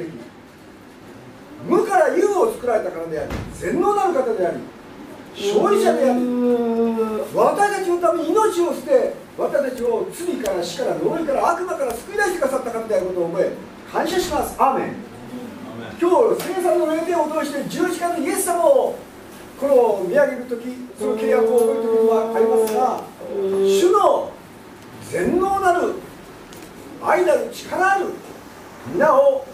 題も解決できる無から有を作られた方であり全能なる方であり勝利者であり私たちのために命を捨て私たちを罪から死から呪いから悪魔から救い出してくださった方であることを覚え感謝します。アーメン。今日聖さんの霊典を通して十字架のイエス様をこの見上げる時その契約を覚える時はありますが主の全能なる愛なる力ある皆を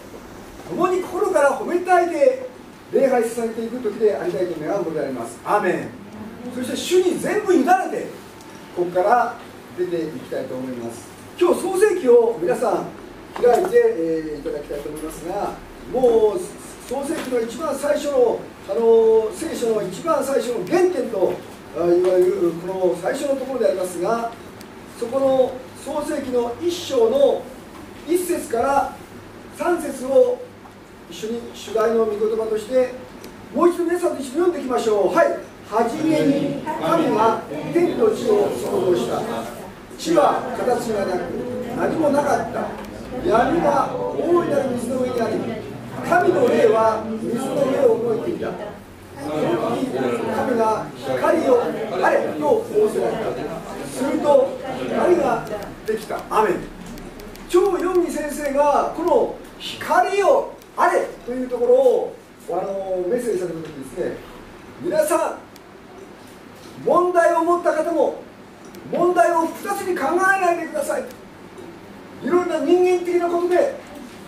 共に心から褒めたいで礼拝されていく時でありたいと願うのであります。アメン。そして主に全部委ねてここから出ていきたいと思います。今日創世記を皆さん開いて、えー、いただきたいと思いますがもう創世記の一番最初のあの聖書の一番最初の原点といわゆるこの最初のところでありますがそこの創世記の1章の1節から3節を一緒に主題の御言葉としてもう一度皆さんと一緒に読んでいきましょう。はい。初めに神が天と地を創造した。地は形がなく何もなかった。闇が大いなる水の上にあり神の霊は水の上を動いていた。その時神が光をあれと仰せられた。すると光ができた。雨超ヨンギ先生がこの光をというところをあのメッセージされた時ですね皆さん問題を持った方も問題を複雑に考えないでください。いろんな人間的なことで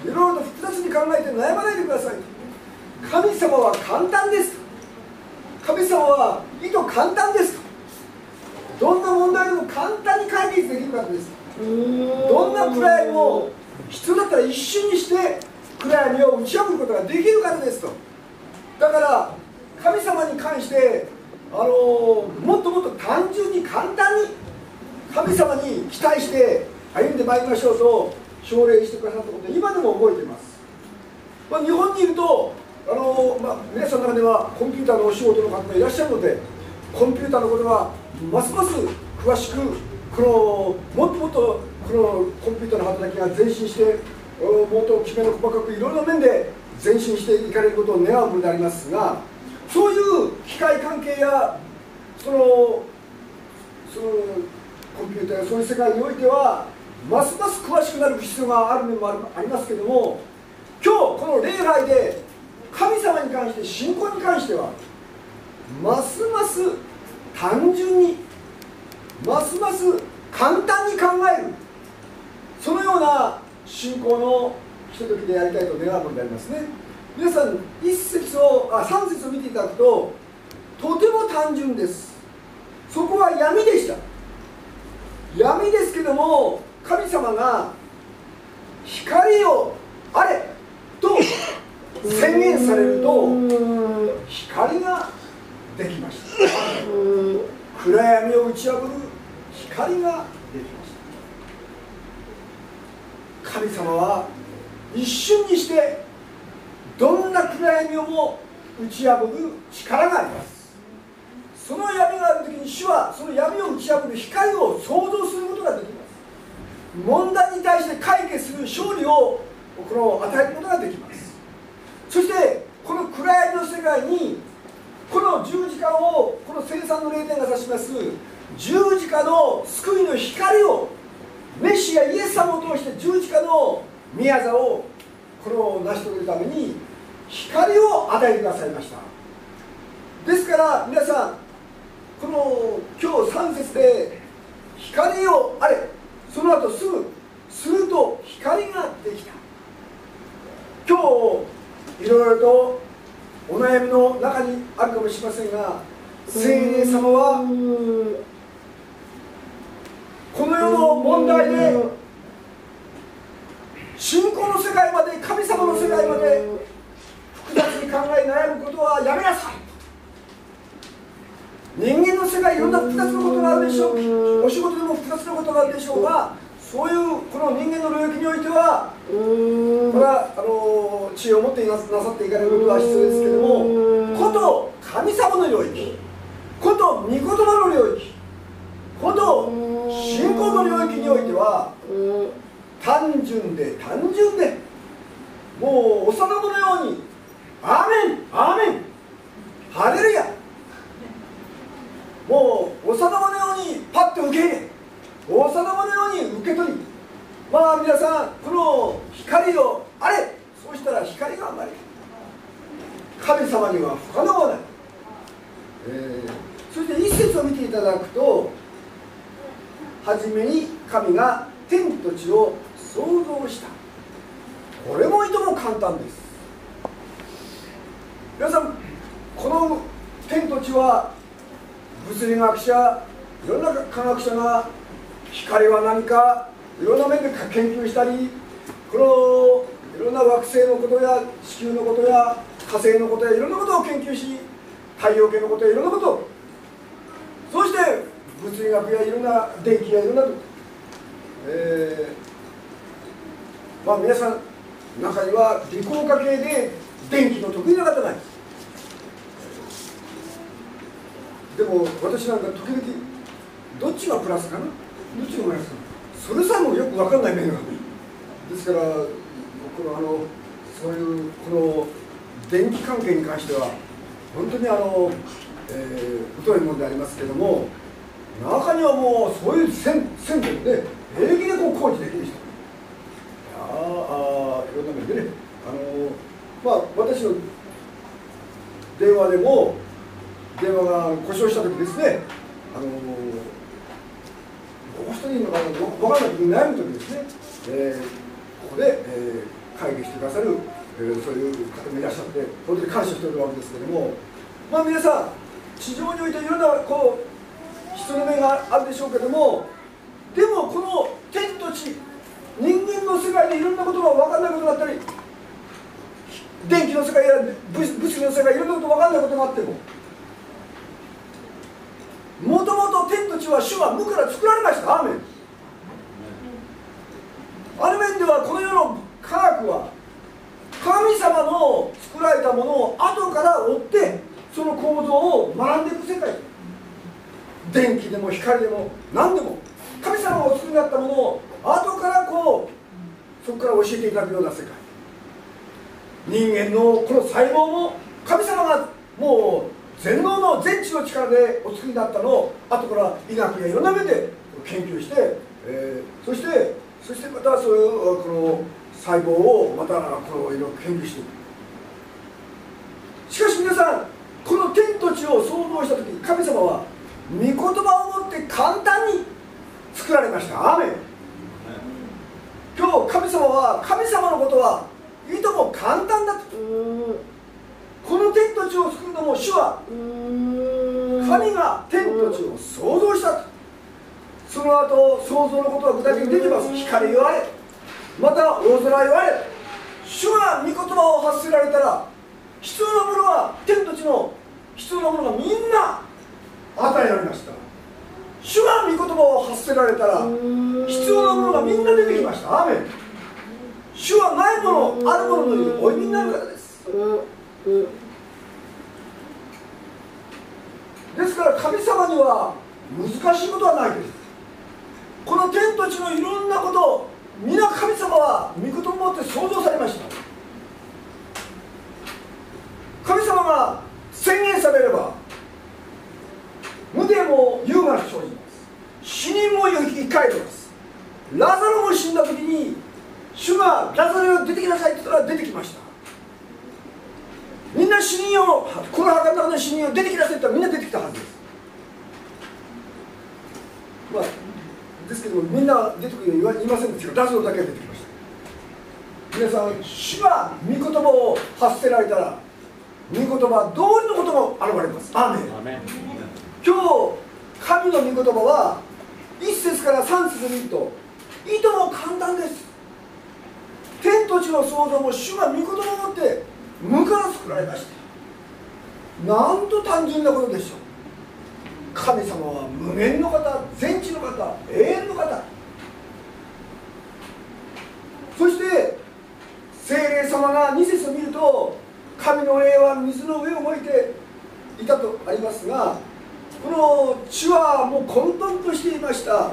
いろいろと複雑に考えて悩まないでください。神様は簡単です。神様は意図簡単です。どんな問題でも簡単に解決できるからです。どんな暗闇も必要だったら一瞬にして暗闇を打ち破ることができるからですと。だから神様に関してあのもっともっと単純に簡単に神様に期待して歩んでまいりましょうと奨励してくださったこと今でも覚えています、まあ、日本にいるとあの、まあ、皆さんの中ではコンピューターのお仕事の方がいらっしゃるのでコンピューターのことはますます詳しくこのもっともっとこのコンピューターの働きが前進してもっときめの細かくいろいろな面で前進していかれることを願うものでありますがそういう機械関係やそのそのコンピューターやそういう世界においてはますます詳しくなる必要がある面もありますけども今日この礼拝で神様に関して信仰に関してはますます単純にますます簡単に考えるそのような信仰のひとときでやりたいと願うものでありますね。皆さん1節をあ3節を見ていただくととても単純です。そこは闇でした。闇ですけども神様が光をあれと宣言されると光ができました。暗闇を打ち破る光ができました神様は一瞬にしてどんな暗闇をも打ち破る力があります。その闇がある時に主はその闇を打ち破る光を想像することができます。問題に対して解決する勝利をこの与えることができます。そしてこの暗闇の世界にこの十字架をこの生産の霊点が指します十字架の救いの光をメシアイエス様を通して十字架の宮座をこの成し遂げるために光を与えてくださいました。ですから皆さんこの今日3節で光をあれその後すぐすると光ができた。今日いろいろとお悩みの中にあるかもしれませんが聖霊様はこの世の問題で信仰の世界まで神様の世界まで複雑に考え悩むことはやめなさい。人間の世界いろんな複雑なことがあるでしょう。お仕事でも複雑なことがあるでしょうがそういうこの人間の領域においてはこれはあの知恵を持ってなさっていかれることは必要ですけどもこと神様の領域こと御言葉の領域こと信仰の領域においては単純で単純でもう幼子のように「アーメンアーメンハレルヤ」もう幼子のようにパッと受け入れ幼子のように受け取りまあ皆さんこの光をあれそうしたら光が生まれる神様には不可能はない、えー、そして一節を見ていただくと初めに神が天と地を創造した。これもいとも簡単です。皆さんこの天と地は物理学者いろんな科学者が光は何かいろんな面で研究したりこのいろんな惑星のことや地球のことや火星のことやいろんなことを研究し太陽系のことやいろんなこと。そして物理学やいろんな電気やいろんなえー、まあ皆さん中には理工科系で電気の得意な方がいますでも私なんか時々どっちがプラスかな？どっちがマイナスかなそれさえもよく分かんない面がですから僕のあのそういうこの電気関係に関しては本当にあの、えー、疎いものでありますけども中にはもうそういう線線でね平気でこう工事できる人。ああいろんな面でねあのまあ私の電話でも電話が故障した時ですねあのどうしていいのか分からない時に悩む時ですね、えー、ここで、えー、会議してくださる、えー、そういう方もいらっしゃって本当に感謝しておるわけですけれどもまあ皆さん地上においていろんなこう人の目があるでしょうけどもでもこの天と地人間の世界でいろんなことが分かんないことがあったり電気の世界や物理の世界いろんなこと分かんないことがあってももともと天と地は主は無から作られました。アーメン。ある面ではこの世の科学は神様の作られたものを後から追ってその構造を学んでいく世界。電気でも光でも何でも神様がお作りになったものを後からこうそこから教えていただくような世界。人間のこの細胞も神様がもう全能の全知の力でお作りになったのを後から医学やいろんな面で研究して、えー、そしてそしてまたそういうこの細胞をまたこのいろいろ研究していく。しかし皆さんこの天と地を創造した時神様は御言葉をもって簡単に作られました。アーメン。今日神様は神様のことはいとも簡単だと。この天と地を作るのも主は神が天と地を創造したと。その後創造のことは具体的に出てます。光言われ。また大空言われ。主が御言葉を発せられたら必要なものは天と地の必要なものがみんな与えられました。主が御言葉を発せられたら必要なものがみんな出てきました。アーメン。主はないものあるものというお意味になる方です。ですから神様には難しいことはないです。この天と地のいろんなこと皆神様は御言葉を持って創造されました。が宣言されれば無でも優雅が生じます。死人も生き返ります。ラザロも死んだ時に主がラザロを出てきなさいって言ったら出てきました。みんな死人をこの墓の中の死人を出てきなさいって言ったらみんな出てきたはずです。まあですけどもみんな出てくるように言いませんでしたけどラザロだけは出てきました。皆さん主が御言葉を発せられたら御言葉通りのことが現れます。アーメン。今日神の御言葉は1節から3節見ると意図も簡単です。天と地の創造も主が御言葉を持って無から作られました。なんと単純なことでしょう。神様は無限の方全知の方永遠の方。そして精霊様が2節を見ると神の霊は水の上を向いていたとありますがこの地はもう混沌としていました。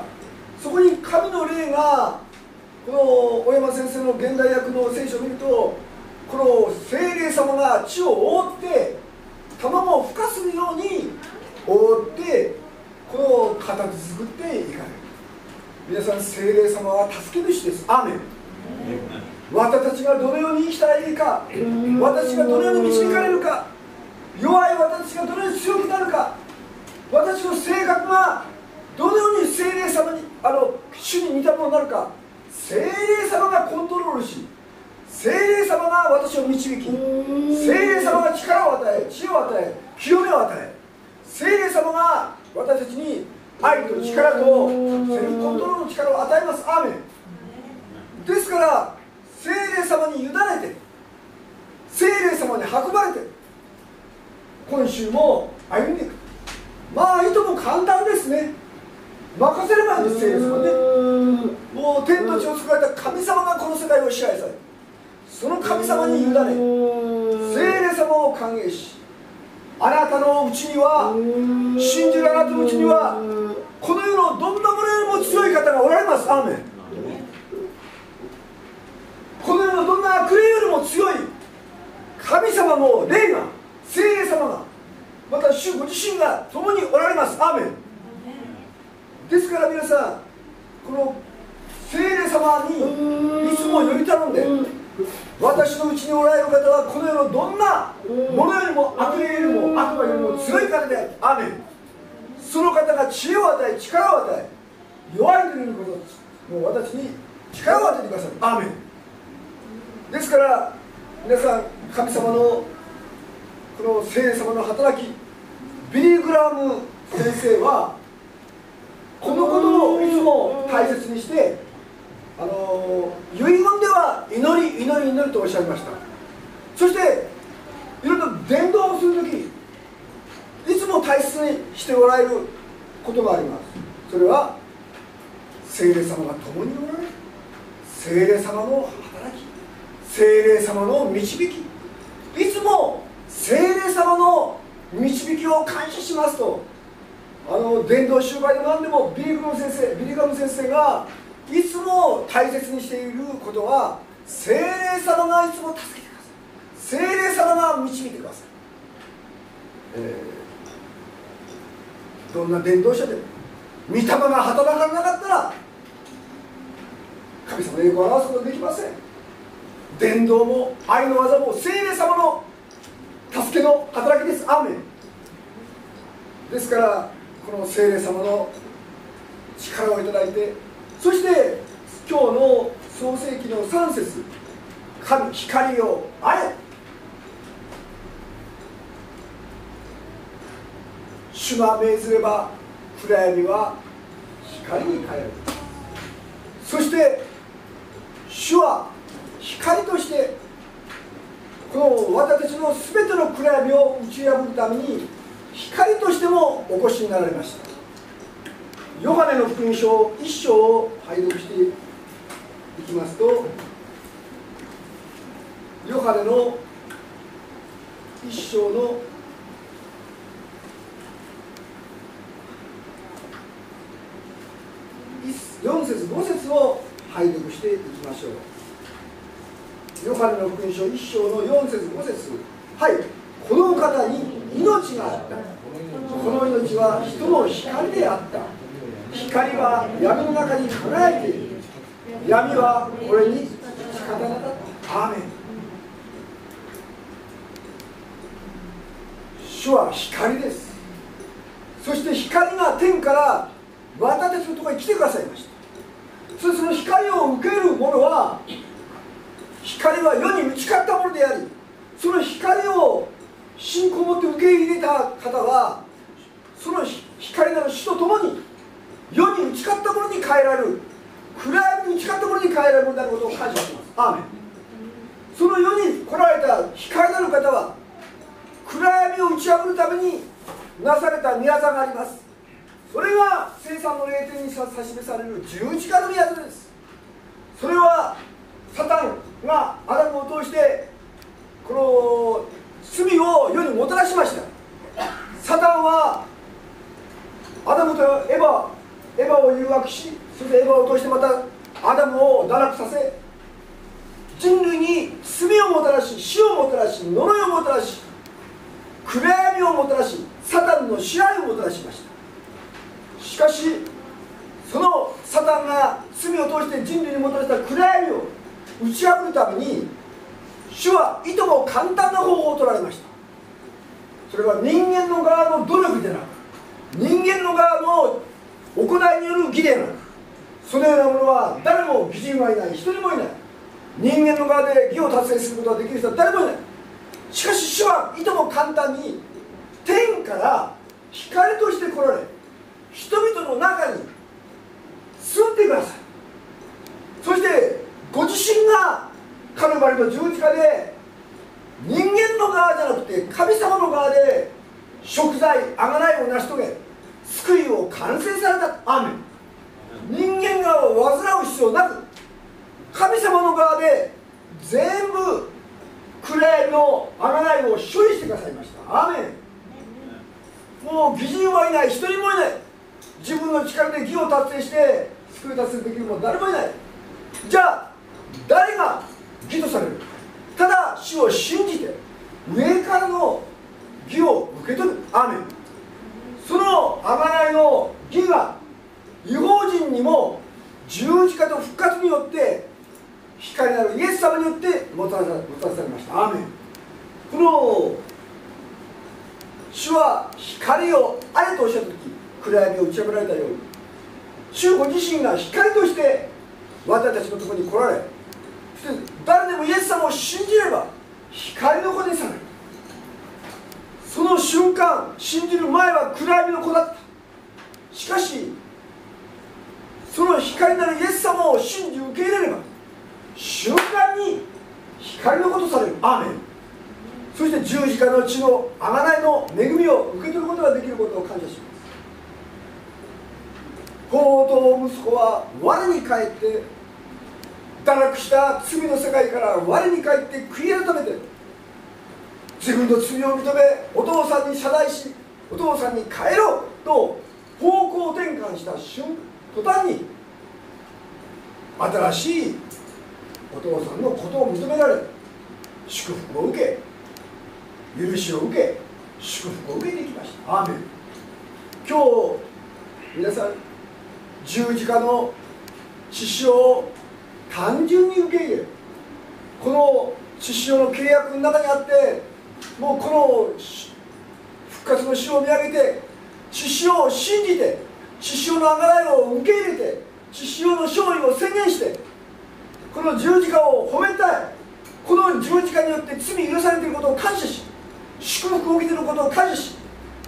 そこに神の霊がこの小山先生の現代訳の聖書を見るとこの精霊様が地を覆って卵を孵化するように覆ってこの形作っていかれる。皆さん精霊様は助け主です。アーメン。私たちがどのように生きたらいいか私がどのように導かれるか弱い私がどのように強くなるか私の性格がどのように精霊様にあの主に似たものになるか精霊様がコントロールし精霊様が私を導き精霊様が力を与え知恵を与え清めを与え精霊様が私たちに愛と力とセルフコントロールの力を与えます。アーメン。ですから精霊様に委ねて精霊様に運ばれて今週も歩んでいくまあいとも簡単ですね。任せればいいんです聖霊様ねもう天と地を作られた神様がこの世界を支配されその神様に委ね聖霊様を歓迎しあなたのうちには信じるあなたのうちにはこの世のどんなものよりも強い方がおられます。アーメン。この世のどんな悪霊よりも強い神様の霊が聖霊様がまた主ご自身が共におられます。アーメン。ですから皆さんこの聖霊様にいつも呼び頼んで私のうちにおられる方はこの世のどんなものよりも悪霊よりも悪魔よりも強い方である。アーメン。その方が知恵を与え力を与え弱い時にこともう私に力を与えてくださるアーメン。ですから皆さん神様のこの聖様の働きビー・グラム先生はこのことをいつも大切にしてあの遺言では祈り祈り祈りとおっしゃいました。そしていろいろ伝道をする時いつも大切にしておられることがあります。それは聖霊様が共におられる。聖霊様の働き。聖霊様の導き。いつも聖霊様の導きを感謝しますとあの伝道集会で何でもビリグム先生ビリガム先生がいつも大切にしていることは聖霊様がいつも助けてください。聖霊様が導いてください、えー、どんな伝道者でも御霊が働かなかったら神様の栄光を表すことできません。伝道も愛の技も聖霊様の助けの働きです。アーメン。ですからこの聖霊様の力をいただいてそして今日の創世記の3節神光をあれ主が命ずれば暗闇は光に変える。そして主は光としてこの私たちの全ての暗闇を打ち破るために光としてもお越しになられました。ヨハネの福音書1章を拝読していきますとヨハネの1章の4節5節を拝読していきましょう。ヨハネの福音書1章の4節5節。はい。この方に命があった。この命は人の光であった。光は闇の中に輝いている。闇はこれに仕方なかった。アーメン。主は光です。そして光が天から私たちのところに来てくださいました。そしてその光を受ける者は光は世に打ち勝ったものでありその光を信仰を持って受け入れた方はその光なる主とともに世に打ち勝ったものに変えられる暗闇に打ち勝ったものに変えられるものであることを感謝します。アーメンその世に来られた光なる方は暗闇を打ち破るためになされた宮座があります。それが生産の霊点に差し示される十字架の宮座です。それはサタンがアダムを通してこの罪を世にもたらしました。サタンはアダムとエヴァエヴァを誘惑しそしてエヴァを通してまたアダムを堕落させ人類に罪をもたらし死をもたらし呪いをもたらし暗闇をもたらしサタンの支配をもたらしました。しかしそのサタンが罪を通して人類にもたらした暗闇を打ち破るために主はいとも簡単な方法を取られました。それは人間の側の努力でなく人間の側の行いによる義でなくそのようなものは誰も義人はいない一人もいない。人間の側で義を達成することができる人は誰もいない。しかし主はいとも簡単に天から光として来られ人々の中に住んでください。そしてご自身がカルバリの十字架で人間の側じゃなくて神様の側で食材贖いを成し遂げ救いを完成された。ア人間側を患う必要なく神様の側で全部暗闇の贖いを処理してくださいました。アもう義人はいない。一人もいない。自分の力で義を達成して救い達成できるも誰もいない。じゃあ誰が義とされる。ただ主を信じて上からの義を受け取る。アメン。その贖いの義が違法人にも十字架と復活によって光なるイエス様によってもたらされました。アメン。この主は光をあれとおっしゃった時暗闇を打ち破られたように主ご自身が光として私たちのところに来られ誰でもイエス様を信じれば光の子にされる。その瞬間信じる前は暗闇の子だった。しかしその光なるイエス様を信じ受け入れれば瞬間に光の子とされる。アーメン。そして十字架の血の贖いの恵みを受け取ることができることを感謝します。行動息子は我に返って堕落した罪の世界から我に返って悔い改めて自分の罪を認めお父さんに謝罪しお父さんに帰ろうと方向転換した瞬途端に新しいお父さんのことを認められ祝福を受け許しを受け祝福を受けていきました。アーメン。今日皆さん十字架の 血潮を単純に受け入れこの血潮の契約の中にあってもうこの復活の死を見上げて血潮を信じて血潮の贖いを受け入れて血潮の勝利を宣言してこの十字架を褒めたい。この十字架によって罪許されていることを感謝し祝福を受けていることを感謝し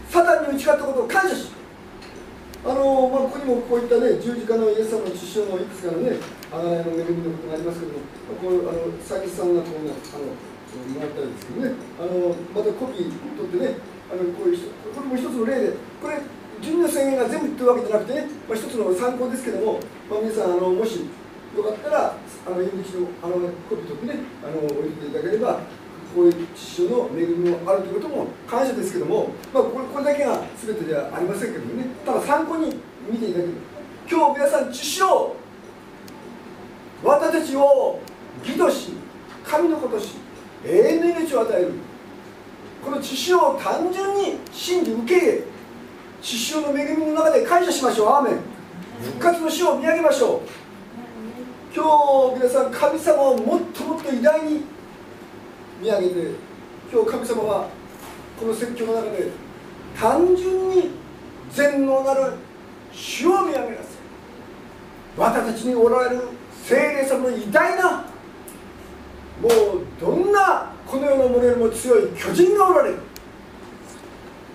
サタンに打ち勝ったことを感謝し。あのまあ、ここにもこういったね十字架のイエス様の血潮のいくつかのね贖いの恵みのことがありますけどもこうあの佐々木さんがこうねあのもらったんですけどねあのまたコピー取ってねあのこういうこれも一つの例でこれ12の宣言が全部言ってるわけじゃなくてね、まあ、一つの参考ですけども、まあ、皆さんあのもしよかったらあの入り口のあのコピー取ってねあの置いていただければこういう父の恵みもあるということも感謝ですけども、まあ、これこれだけが全てではありませんけどね。ただ参考に見ていただける今日皆さん父を私たちを義とし神の子とし永遠の命を与える。この血潮を単純に信じ受け入れ血潮の恵みの中で感謝しましょう。アーメン。復活の死を見上げましょう。今日皆さん神様をもっともっと偉大に見上げて今日神様はこの説教の中で単純に全能なる主を見上げなさい。私たちにおられる精霊様の偉大なもうどんなこの世のものよりも強い巨人がおられる。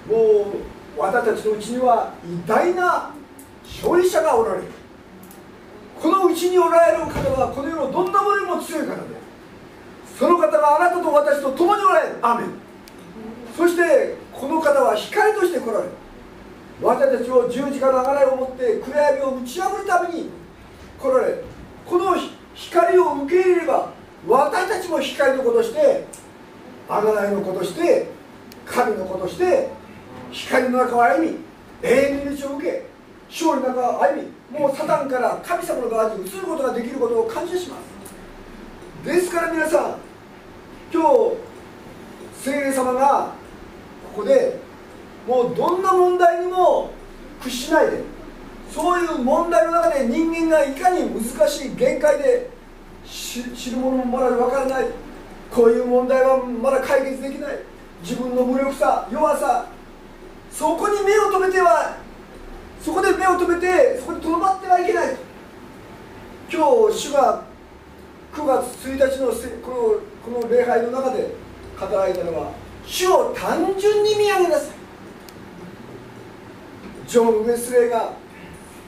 もう私たちのうちには偉大な勝利者がおられる。このうちにおられる方はこの世のどんなものよりも強い方でその方があなたと私と共におられる。アメン。そしてこの方は光として来られる。私たちを十字架のあがらいを持って暗闇を打ち破るために来られる。この光を受け入れれば私たちも光の子としてあがらいの子として神の子として光の中を歩み永遠の命を受け勝利の中を歩みもうサタンから神様の側に移ることができることを感謝します。ですから皆さん今日聖霊様がここでもうどんな問題にも屈しないでそういう問題の中で人間がいかに難しい限界で知るものもまだ分からない。こういう問題はまだ解決できない。自分の無力さ弱さ。そこに目を留めてはそこで目を留めてそこにとどまってはいけない。今日主が9月1日のこのこの礼拝の中で語られたのは主を単純に見上げなさい。ジョン・ウェスレーが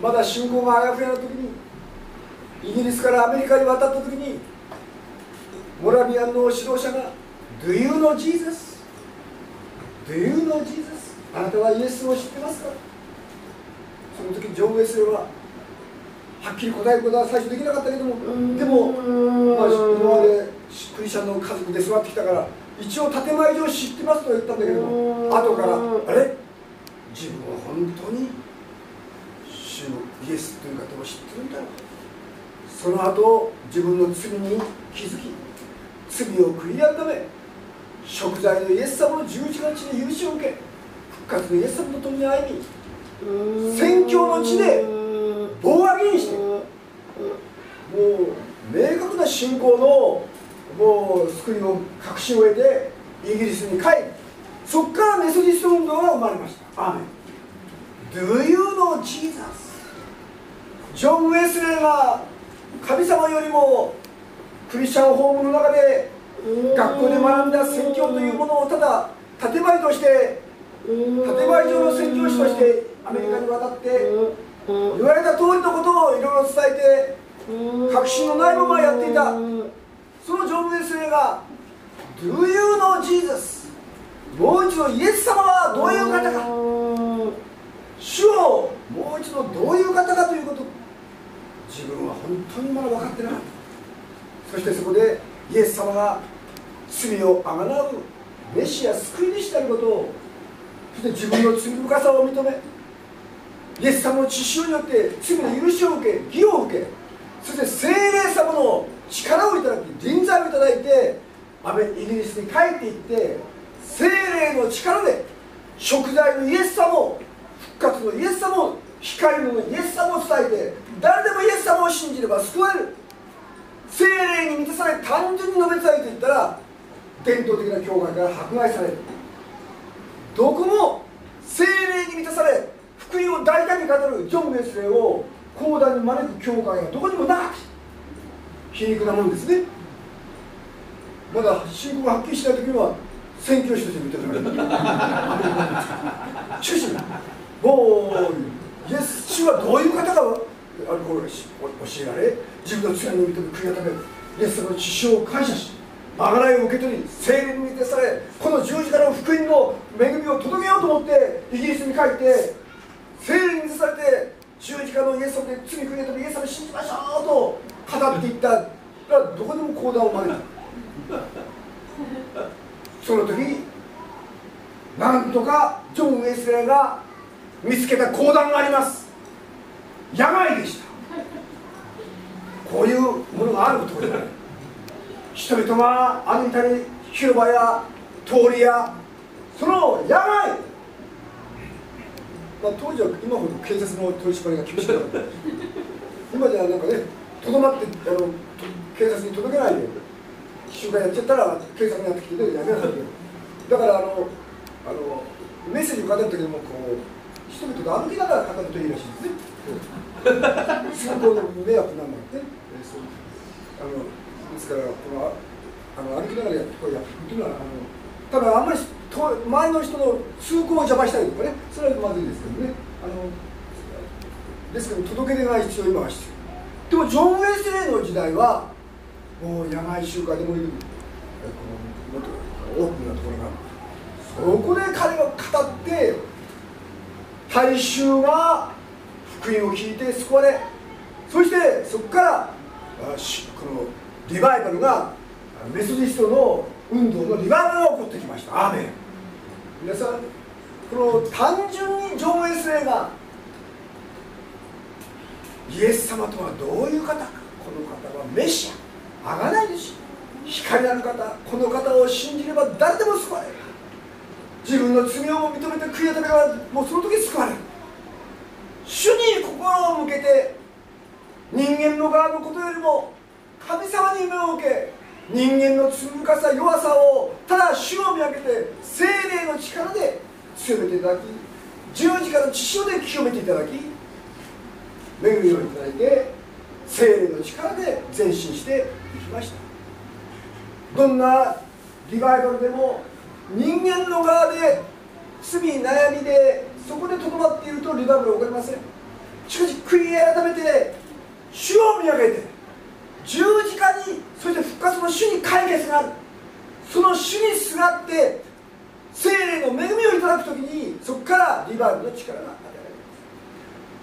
まだ信仰があやふやな時にイギリスからアメリカに渡った時にモラビアンの指導者が「Do you know Jesus? Do you know Jesus? あなたはイエスを知ってますか?」その時ジョン・ウェスレーははっきり答えることは最初できなかったけどもでも、まあ、今までクリスチャンの家族で育ってきたから一応建前上知ってますと言ったんだけども後からあれ？自分は本当に主イエスという方を知ってるんだその後自分の罪に気づき罪を悔い改め食材のイエス様の十字架の地で許しを受け復活のイエス様と共に歩み宣教の地で棒上げにしてもう明確な信仰のもう救いの確信を得てイギリスに帰りそこからメソジスト運動が生まれました。アーメン。Do you know Jesus? ジョン・ウェスレーが神様よりもクリスチャンホームの中で学校で学んだ宣教というものをただ建前として建前上の宣教師としてアメリカに渡って言われた通りのことをいろいろ伝えて確信のないままやっていた。そのジョン・ウェスレーが Do you know Jesus? もう一度イエス様はどういう方か。主をもう一度どういう方かということ自分は本当にまだ分かってなかった。そしてそこでイエス様が罪をあがなうメシア救い主であることをそして自分の罪深さを認めイエス様の血潮によって罪の許しを受け義を受けそして精霊様の力をいただき臨在をいただいてアメイギリスに帰っていって精霊の力で食材のイエス様を復活のイエス様を光のイエス様を伝えて誰でもイエス様を信じれば救われる。精霊に満たされ単純に述べ伝えていったら伝統的な教会から迫害される。どこも精霊に満たされ福音を大胆に語るジョン・ウェスレーを講談に招く教会がどこにもなかった皮肉なもんですね。まだ信仰がはっきりしない時には宣教師として認めら。れるしかしもうイエス主はどういう方かあの教えられ自分の罪の認め悔い改めるイエス様の血潮を感謝しまがいを受け取り精霊に満たされこの十字架の福音の恵みを届けようと思ってイギリスに帰って精霊に満たされて十字架のイエス様で罪悔い改めイエス様を信じましょうと語っていった。らどこでも講談を招いた。その時なんとかジョン・ウェスレーが見つけた講談があります。病でした。こういうものがあること人々は歩いたり広場や通りやその病、まあ、当時は今ほど警察の取り締まりが厳しくなかった。今じゃなんかねとどまってあの警察に届けないで集会やっちゃったら警察にやってきて、やめなさいよ。だからあのあのメッセージを書かれた時もこう人々と歩きながら書かるといいらしいですね。通行の迷惑なんだって、ね、あのですからこのあの歩きながらやってこうやっていうのはあのただあんまり周りの人の通行を邪魔したりとかねそれはまずいですけどねあのですけど届け出が一応今は必要でもジョン・ウェスレーの時代はもう野外集会でもいるこのもっとオープンなところがそこで彼が語って大衆が福音を聞いて救われそしてそこからこのリバイバルがメソジストの運動のリバイバルが起こってきました。アーメン。皆さんこの単純に上映すればイエス様とはどういう方か。この方はメシア。あがないです光ある方。この方を信じれば誰でも救われる。自分の罪を認めて悔い改めばもうその時救われる。主に心を向けて人間の側のことよりも神様に目を受け人間の罪深さ弱さをただ主を見上げて精霊の力で強めていただき十字架の血潮で清めていただき恵みをいただいて精霊の力で前進していきました。どんなリバイバルでも人間の側で罪悩みでそこでとどまっているとリバイバルは起こりません。しかし悔い改めて主を見上げて十字架にそして復活の主に解決がある。その主にすがって精霊の恵みをいただく時にそこからリバイブの力が与えられま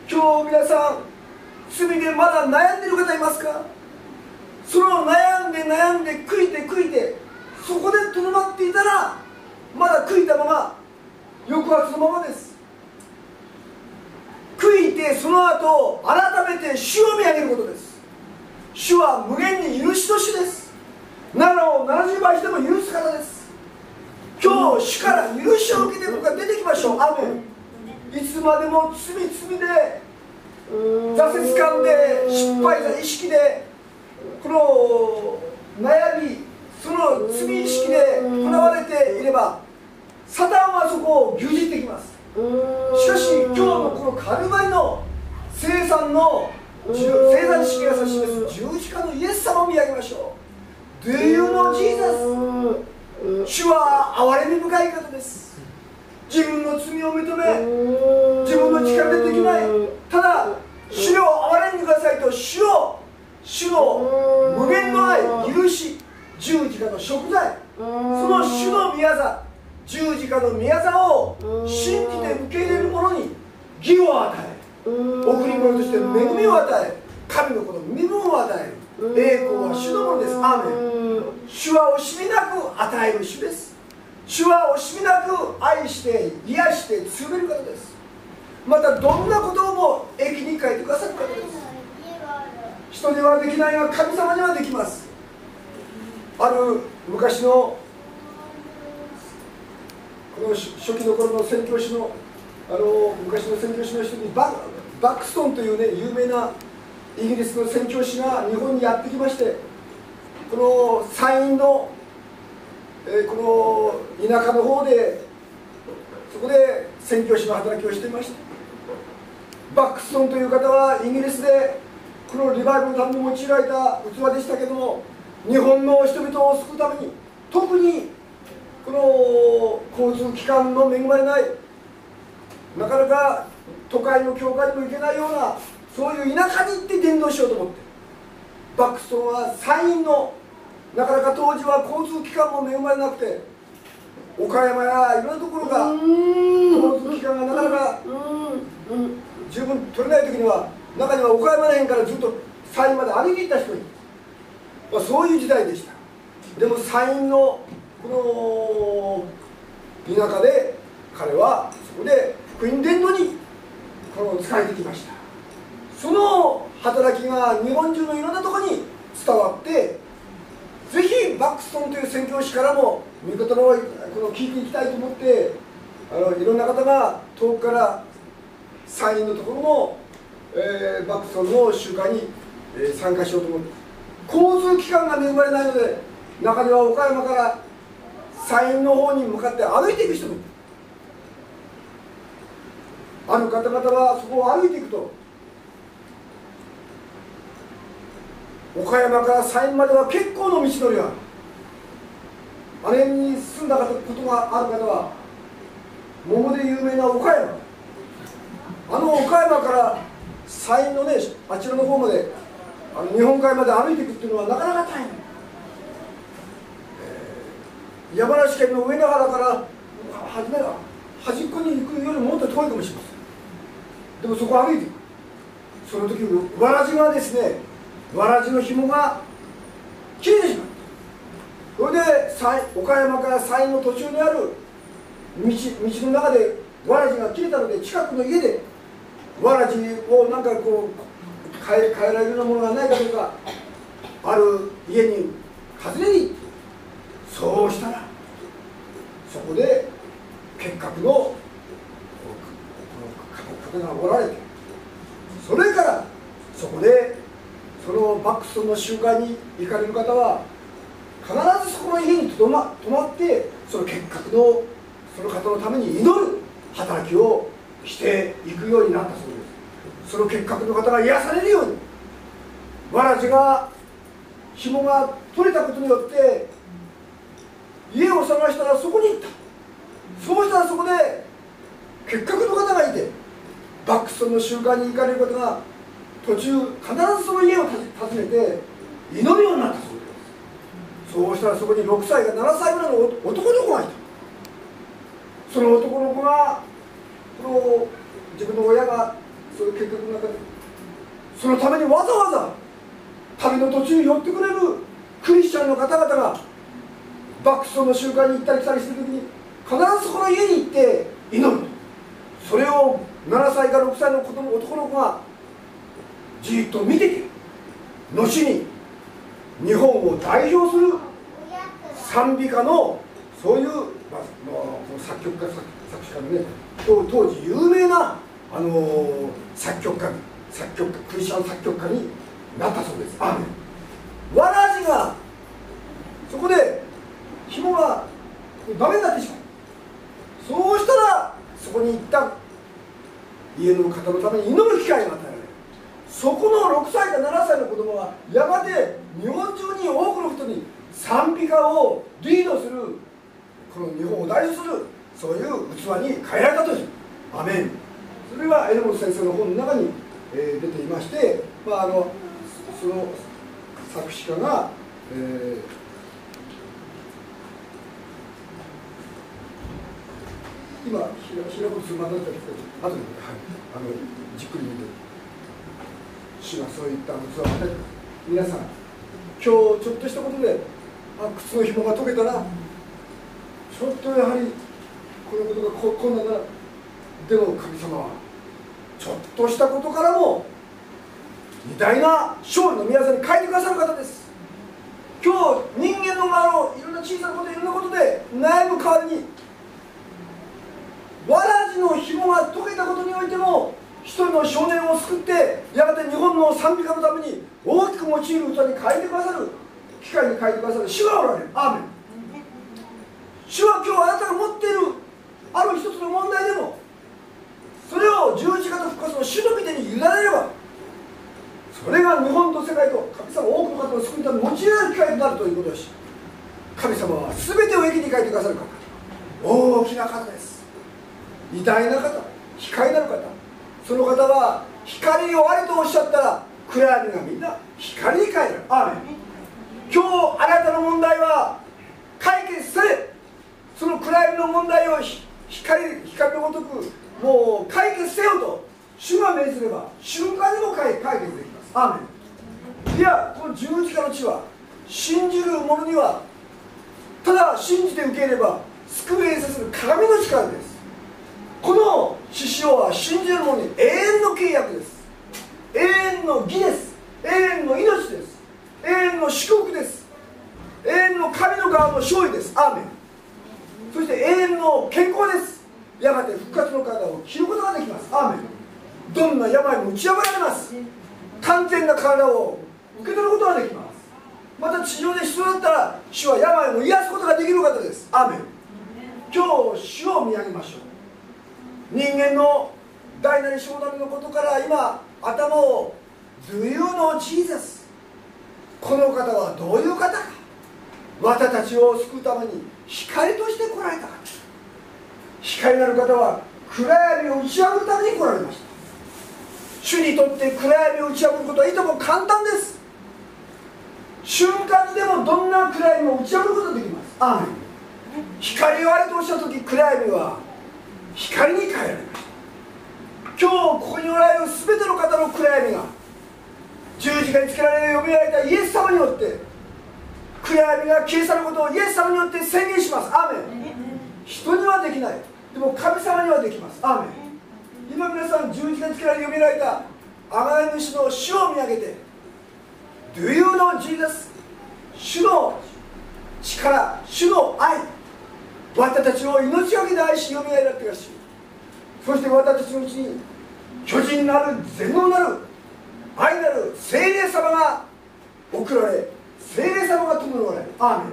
す。今日皆さん罪でまだ悩んでいる方いますか？その悩んで悩んで悔いて悔いてそこでとどまっていたらまだ悔いたまま抑圧のままです。悔いてその後改めて主を見上げることです。主は無限に許しと主です。7を70倍しても許す方です。今日主から許しを受けて僕が出てきましょう。アメン。いつまでも罪罪で挫折感で失敗な意識でこの悩みその罪意識でとらわれていればサタンはそこを牛耳ってきます。しかし今日のこのカルバリの生産の聖座式が指し示す十字架のイエス様を見上げましょう。Do you know Jesus? 主は憐れみ深い方です。自分の罪を認め自分の力でできない。ただ主を憐れんでくださいと主を主の無限の愛許し十字架の食材その主の宮座十字架の宮座を信じて受け入れる者に義を与え贈り物として恵みを与え神のこの身分を与える栄光は主のものです。アーメン。主は惜しみなく与える主です。主は惜しみなく愛して癒して強める方です。またどんなことをも駅に書いてくださる方です。人にはできないが神様にはできます。ある昔のこの初期の頃の宣教師のあの昔の宣教師の人にババックストンというね有名なイギリスの宣教師が日本にやってきましてこの山陰の、えー、この田舎の方でそこで宣教師の働きをしていましたバックストンという方はイギリスでこのリバイブのために用いられた器でしたけども日本の人々を救うために特にこの交通機関の恵まれないなかなか都会の教会にも行けないようなそういう田舎に行って伝道しようと思ってバックストンは山陰のなかなか当時は交通機関も恵まれなくて岡山やいろんなところが交通機関がなかなか十分取れない時には中には岡山らへんからずっと山陰まで歩いていった人に、まあ、そういう時代でした。でも山陰のこの田舎で彼はそこで福音伝道にこの使えてきました。その働きが日本中のいろんなところに伝わってぜひバックストンという宣教師からも御言葉をこの聞いていきたいと思ってあのいろんな方が遠くから山陰のところの、えー、バックストンの集会に、えー、参加しようと思って。交通機関が恵まれないので中には岡山から山陰の方に向かって歩いていく人もいある方々はそこを歩いていくと岡山から山陰までは結構の道のりがある。あれに住んだことがある方は桃で有名な岡山。あの岡山から山陰のねあちらの方まであの日本海まで歩いていくっていうのはなかなか大変、山梨県の上野原からはじめ端っこに行くよりもっと遠いかもしれません。でもそこ歩いていくその時わらじがですねわらじの紐が切れてしまうそれで岡山から山陰の途中にある道道の中でわらじが切れたので近くの家でわらじをなんかこう変え変えられるようなものがないかどうかある家に訪ねに行ってそうしたらそこで結核の方がおられてそれからそこでそのバックストの集会に行かれる方は必ずそこの家にとま泊まってその結核のその方のために祈る働きをしていくようになったそうです。その結核の方が癒されるようにわらじが紐が取れたことによって家を探したらそこに行った。そうしたらそこで結核の方がいてバックストの集会に行かれる方が途中必ずその家を訪ねて祈るようになったそうです。そうしたらそこに6歳か7歳ぐらいの男の子がいた。その男の子がこの自分の親がそういう結局の中でそのためにわざわざ旅の途中に寄ってくれるクリスチャンの方々がバックストの集会に行ったり来たりする時に必ずそこの家に行って祈る。それを7歳から6歳の子供男の子がじっと見てて後に日本を代表する賛美歌のそういう、まあ、作曲家作詞家のね当時有名な、あのー、作曲家作曲家クリスチャン作曲家になったそうです。アーわらじがそこで紐がダメになってしまう。そうしたらそこに行った家の方のために祈る機会が与えられる。そこの6歳か7歳の子供がやがて日本中に多くの人に賛美歌をリードするこの日本を代表するそういう器に変えられたという。アメン。それは榎本先生の本の中に、え、出ていまして、まあ、あのその作詞家が、えー、今平本するまでだったんですけど後で、はい、あのじっくり見て。主がそういった器を与えて皆さん今日ちょっとしたことであ靴の紐が解けたらちょっとやはりこのことがこ困難なでも神様はちょっとしたことからも偉大な勝利の宮沢に変えてくださる方です。今日人間の側のいろんな小さなこといろんなことで悩む代わりにわらじの紐が解けたことにおいても一人の少年を救ってやがて日本の賛美歌のために大きく用いる器に変えてくださる機会に変えてくださる。主がおられるアーメン主は今日あなたが持っているある一つの問題でもそれを十字架と復活の主の御手に委ねればそれが日本と世界と神様多くの方を救うために用いられる機会となるということだし神様は全てを益に変えてくださる方。大きな方です。偉大な方光なる方。その方は光をあれとおっしゃったら暗闇がみんな光に変える。アーメン。今日あなたの問題は解決されその暗闇の問題を光光のごとくもう解決せよと主が命ずれば瞬間にも解決できます。いやこの十字架の地は信じる者にはただ信じて受ければ救いさせる鏡の力ですこの獅子王は信じる者に永遠の契約です。永遠の義です。永遠の命です。永遠の祝福です。永遠の神の側も勝利です。アーメン。そして永遠の健康です。やがて復活の体を着ることができます。アーメン。どんな病も打ち破られます。完全な体を受け取ることができます。また地上で必要だったら主は病を癒すことができる方です。アーメン。今日主を見上げましょう。人間の大なり小なりのことから今頭を Do you know Jesus? この方はどういう方か。私たちを救うために光として来られた光なる方は暗闇を打ち破るために来られました。主にとって暗闇を打ち破ることはいとも簡単です。瞬間でもどんな暗闇も打ち破ることができます。アーメン。光をあれとおっしゃった時暗闇は光に変えられました今日ここにおられる全ての方の暗闇が十字架につけられる呼びられたイエス様によって暗闇が消え去ることをイエス様によって宣言します。アーメン。人にはできない。でも神様にはできます。アーメン。今皆さん十字架につけられ呼びられた贖い主の主を見上げて Do you know Jesus? 主の力主の愛。私たちを命がけで愛しよみがえらってくだしそして私たちのうちに巨人なる全能なる愛なる精霊様が送られ精霊様が伴われアーメン。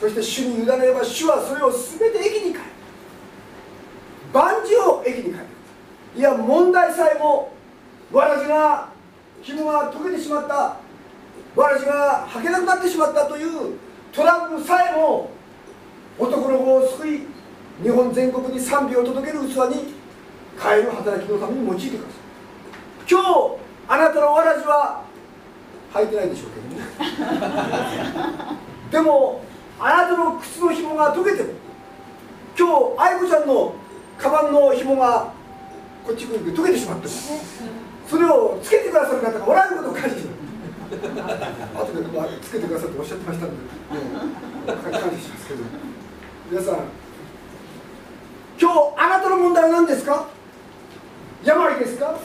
そして主に委ねれば主はそれを全て駅に変える。万事を駅に変える。いや問題さえもわらじが紐が溶けてしまった。わらじが履けなくなってしまったというトラブルさえも男の子を救い日本全国に賛美を届ける器に変える働きのために用いてください。今日あなたのわらじは履いてないでしょうけどね。でもあなたの靴の紐が溶けても今日愛子ちゃんのカバンの紐がこっち来る溶けてしまってもそれをつけてくださる方がおられることを感謝します後でつけてくださっておっしゃってましたんで、ね、感謝しますけど。皆さん。今日あなたの問題は何ですか？病ですか？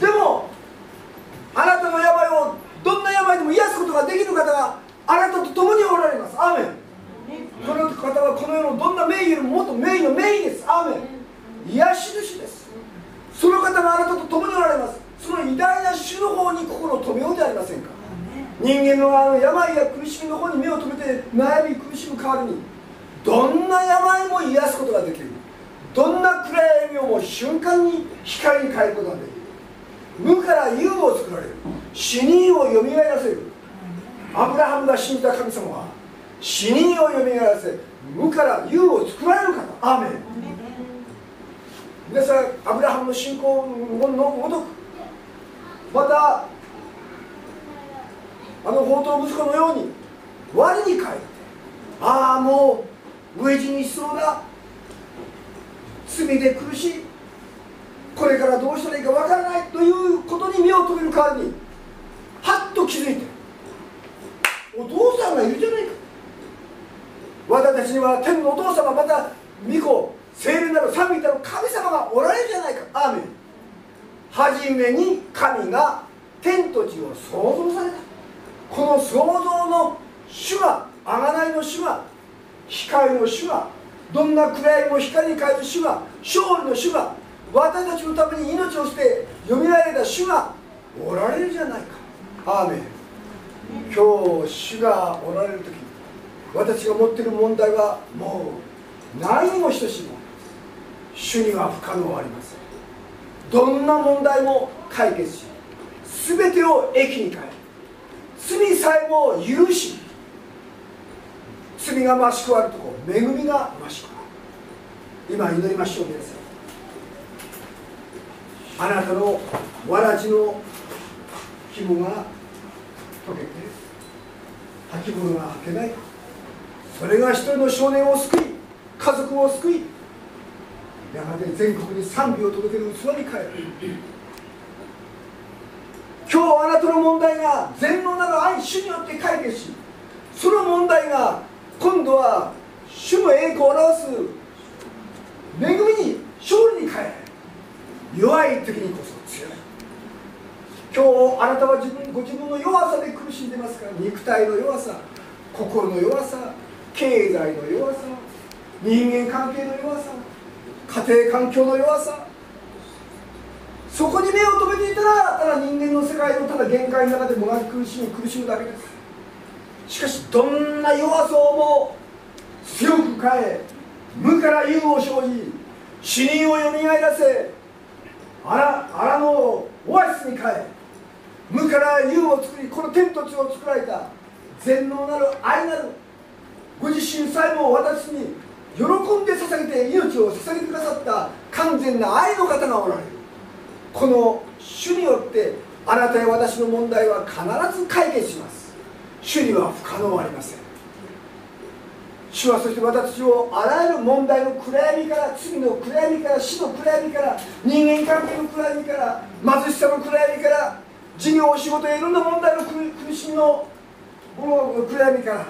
でもあなたの病をどんな病でも癒すことができる方があなたと共におられます。アーメン。この方はこの世のどんな名医よりももっと名医の名医です。アーメン。癒し主です。その方があなたと共におられます。その偉大な主の方に心を留めようではありませんか？人間のあの病や苦しみの方に目を留めて悩み苦しむ代わりにどんな病も癒すことができる。どんな暗闇をも瞬間に光に変えることができる。無から有を作られる。死人をよみがえらせる。アブラハムが信じた神様は死人をよみがえらせ無から有を作られる方アーメン。皆さんアブラハムの信仰のごとくまたあの宝刀息子のように我に返ってああもう飢え死にしそうだ罪で苦しい。これからどうしたらいいかわからないということに目を留める代わりにはっと気づいてお父さんがいるじゃないか。私たちには天のお父様また御子聖霊なる神たる神様がおられるじゃないか。アーメン。初めに神が天と地を創造された。この創造の主が贖いの主が光の主がどんな暗闇も光に変える主が勝利の主が私たちのために命を捨てよみがえた主がおられるじゃないか。アーメン。今日主がおられる時私が持っている問題はもう何にも等しいも主には不可能はありません。どんな問題も解決し全てを益に変え罪さえも許し罪が増し加わるとこ恵みが増し加わる今祈りましょう皆さんあなたのわらじの紐が解けて履物が履けないそれが一人の少年を救い家族を救いやがて全国に賛美を届ける器に変える今日あなたの問題が全能なる愛主によって解決しその問題が今度は主の栄光を表す恵みに勝利に変え弱い時にこそ強い。今日あなたは自分ご自分の弱さで苦しんでますから肉体の弱さ心の弱さ経済の弱さ人間関係の弱さ家庭環境の弱さそこに目を留めていたらただ人間の世界のただ限界の中でもがき苦しみ苦しむだけです。しかしどんな弱さをも強く変え無から有を生じ死人をよみがえらせ荒荒のオアシスに変え無から有を作りこの天と地を作られた全能なる愛なるご自身さえも私に喜んで捧げて命を捧げてくださった完全な愛の方がおられる。この主によってあなたや私の問題は必ず解決します。主には不可能ありません。主はそして私をあらゆる問題の暗闇から罪の暗闇から死の暗闇から人間関係の暗闇から貧しさの暗闇から事業お仕事やいろんな問題の苦しみの暗闇から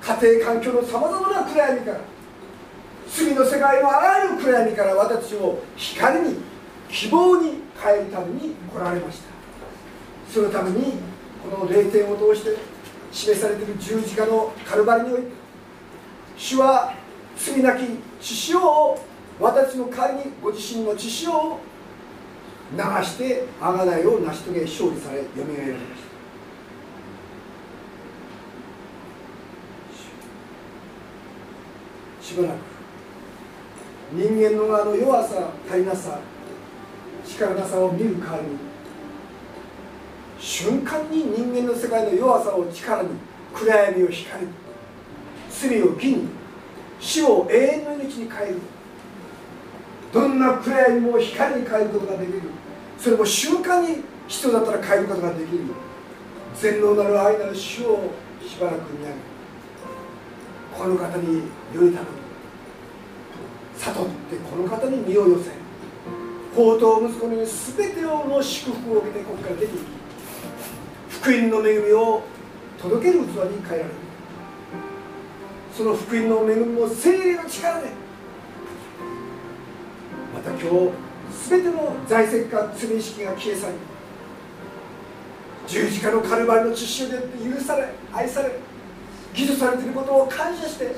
家庭環境のさまざまな暗闇から罪の世界のあらゆる暗闇から私を光に希望に変えるために来られました。そのためにこの霊典を通して示されている十字架のカルバリにおいて主は罪なき血潮を私の代わりにご自身の血潮を流して贖いを成し遂げ勝利されよみがえられました。しばらく人間の側の弱さ足りなさ力なさを見る代わりに瞬間に人間の世界の弱さを力に暗闇を光に罪を義に死を永遠の命に変える。どんな暗闇も光に変えることができる。それも瞬間に必要だったら変えることができる。全能なる愛なる主をしばらく見上げこの方により頼む悟ってこの方に身を寄せ宝刀息子に全てをの祝福を受けてここから出ていき福音の恵みを届ける器に変えられる。その福音の恵みも精霊の力でまた今日全ての在籍か罪意識が消え去り十字架のカルバリの知識で許され愛され義助されていることを感謝して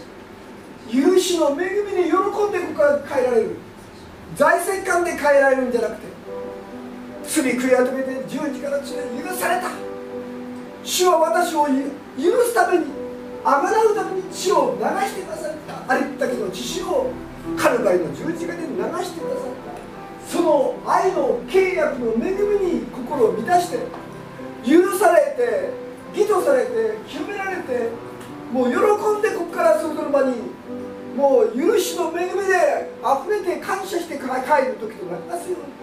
許しの恵みに喜んでここから変えられる。財政官で変えられるんじゃなくて罪悔い改めて十字架の血で許された。主は私を許すためにあがらうために血を流してくださった。ありったけの血潮をカルバリの十字架で流してくださったその愛の契約の恵みに心を満たして許されて義とされて清められてもう喜んでここからその場にもう許しの恵みで溢れて感謝して帰る時となりますよ。うに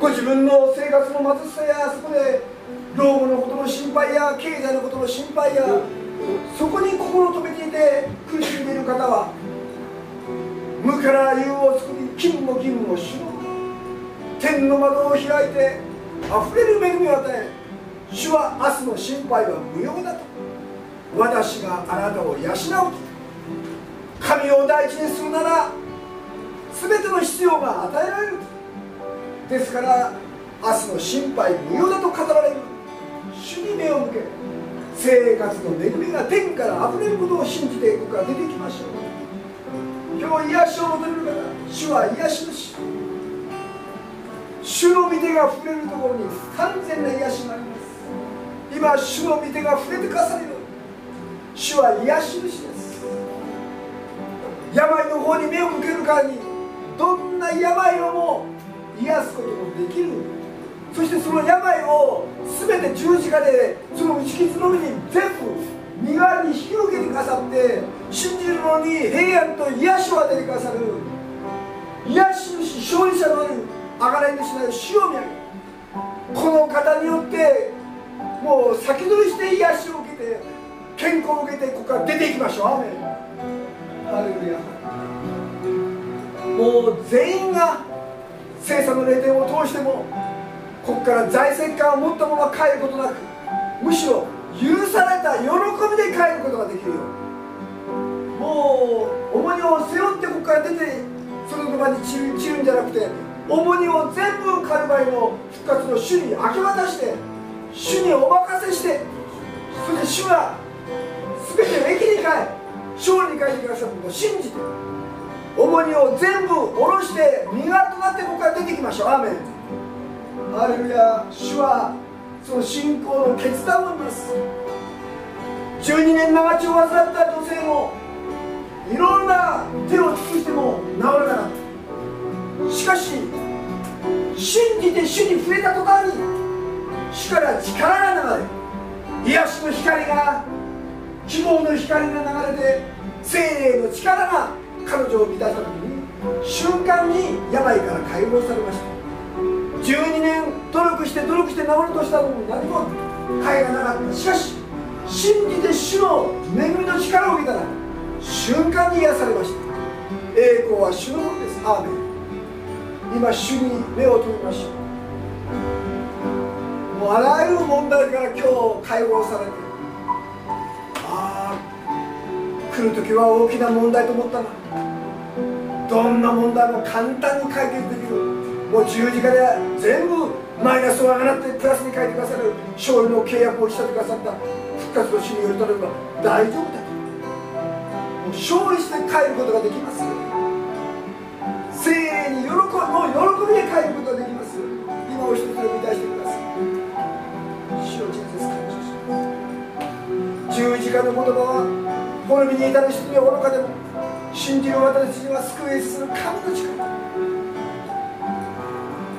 ご自分の生活の貧しさやそこで老後のことの心配や経済のことの心配やそこに心を留めていて苦しんでいる方は無から有を作り金も銀も主の天の窓を開いて溢れる恵みを与え主は明日の心配は無用だと。私があなたを養うと。神を第一にするなら全ての必要が与えられる。ですから明日の心配無用だと語られる。主に目を向け生活の恵みが天から溢れることを信じていくから出てきましょう今日癒しを求める方主は癒し主主の御手が触れるところに完全な癒しがあります。今主の御手が触れてくださるよ主は癒し主です。病の方に目を向けるからにどんな病をも癒すこともできるそしてその病を全て十字架でその打ち傷の上に全部身代わりに引き受けてくださって信じるのに平安と癒しを与えてくださる。癒し主勝利者のある贖い主なる死を見上げこの方によってもう先取りして癒しを受けて健康を受けてここから出ていきましょう。アメン。ハレルヤ。もう全員が聖査の霊典を通してもここから財政感を持ったまま帰ることなくむしろ許された喜びで帰ることができるよもう重荷を背負ってここから出てその場に散る散るんじゃなくて重荷を全部カルバリの復活の主に明け渡して主にお任せしてそして主が全てを駅に変え勝利に変えてくださることを信じて重荷を全部下ろして身軽となってここから出てきましょう。アーメン。ハレルヤ主はその信仰の決断を見ます。12年長血を患った女性もいろんな手を尽くしても治らなかった。しかし信じて主に触れた途端に主から力が流れ癒しの光が希望の光が流れて精霊の力が彼女を満たした時に瞬間に病から解放されました。12年努力して努力して治ろうとしたのも何も甲斐がなかったしかし信じて主の恵みの力を受けたら瞬間に癒されました栄光は主のものですアーメン今主に目を留めましょうもうあらゆる問題から今日解放されてああ来る時は大きな問題と思ったなどんな問題も簡単に解決できるもう十字架で全部マイナスを上がってプラスに書いてくださる勝利の契約をしたてくださった復活の主によるとれば大丈夫だと。もう勝利して帰ることができます。精霊に喜びもう喜びで帰ることができます。今お一つで満たしてください主を人生感謝し十字架の言葉は滅びに至る人には愚かでも信じる私には救いする神の力。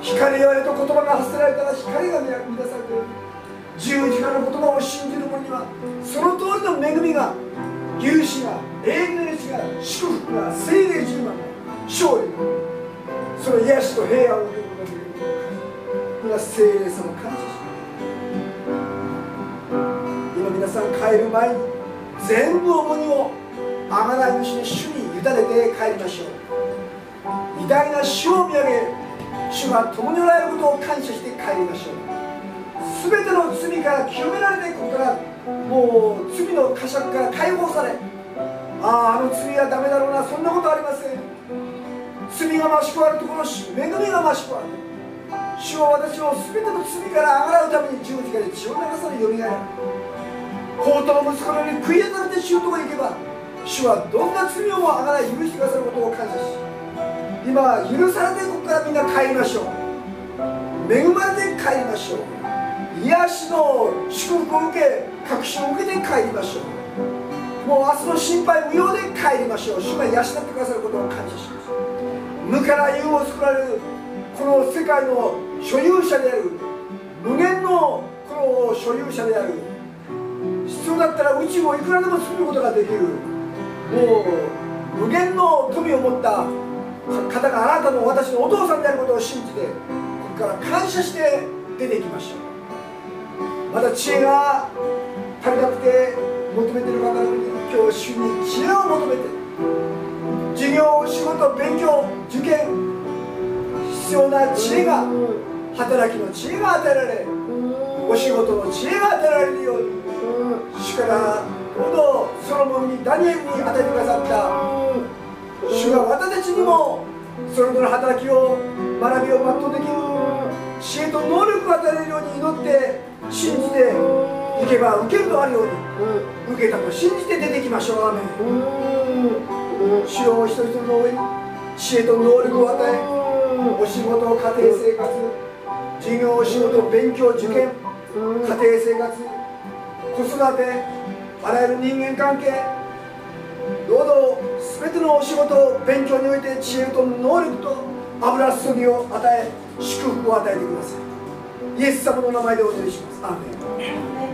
光言われと言葉が発せられたら光が満たされている十字架の言葉を信じる者にはその通りの恵みが勇士が永遠の命が祝福が精霊十万が勝利がその癒しと平安を受けることができる今精霊様感謝します今皆さん帰る前に全部重荷をあがない主に主に委ねて帰りましょう。偉大な主を見上げ主が共におられることを感謝して帰りましょう。全ての罪から清められてここからもう罪の呵責から解放され。あああの罪はダメだろうな。そんなことありません。罪が増し加わるところ恵みが増し加わる。主は私を全ての罪からあがらうために十字架で血を流されよみがえる。法と息子のように悔い改めて主とこ行けば主はどんな罪をもあがらい許してくださることを感謝し今許されてここからみんな帰りましょう。恵まれて帰りましょう。癒しの祝福を受け確信を受けて帰りましょう。もう明日の心配無用で帰りましょう。主が養ってくださることを感謝します。無から有を作られるこの世界の所有者である無限のこの所有者である。必要だったら宇宙をいくらでも作ることができる。もう無限の富を持った方があなたの私のお父さんであることを信じてここから感謝して出ていきましょうまた知恵が足りなくて求めている方に今日主に知恵を求めて授業仕事勉強受験必要な知恵が働きの知恵が与えられお仕事の知恵が与えられるように主からどうぞソロモンにダニエルに与えてくださった主が私たちにもそれぞれ働きを学びを全うできる知恵と能力を与えるように祈って信じていけば受けるとあるように受けたと信じて出てきましょう。アメン。主を一人一人の上に知恵と能力を与えお仕事家庭生活授業仕事勉強受験家庭生活子育てあらゆる人間関係労働全てのお仕事勉強において知恵と能力と油注ぎを与え祝福を与えてください。イエス様の名前でお祈りします。アーメン。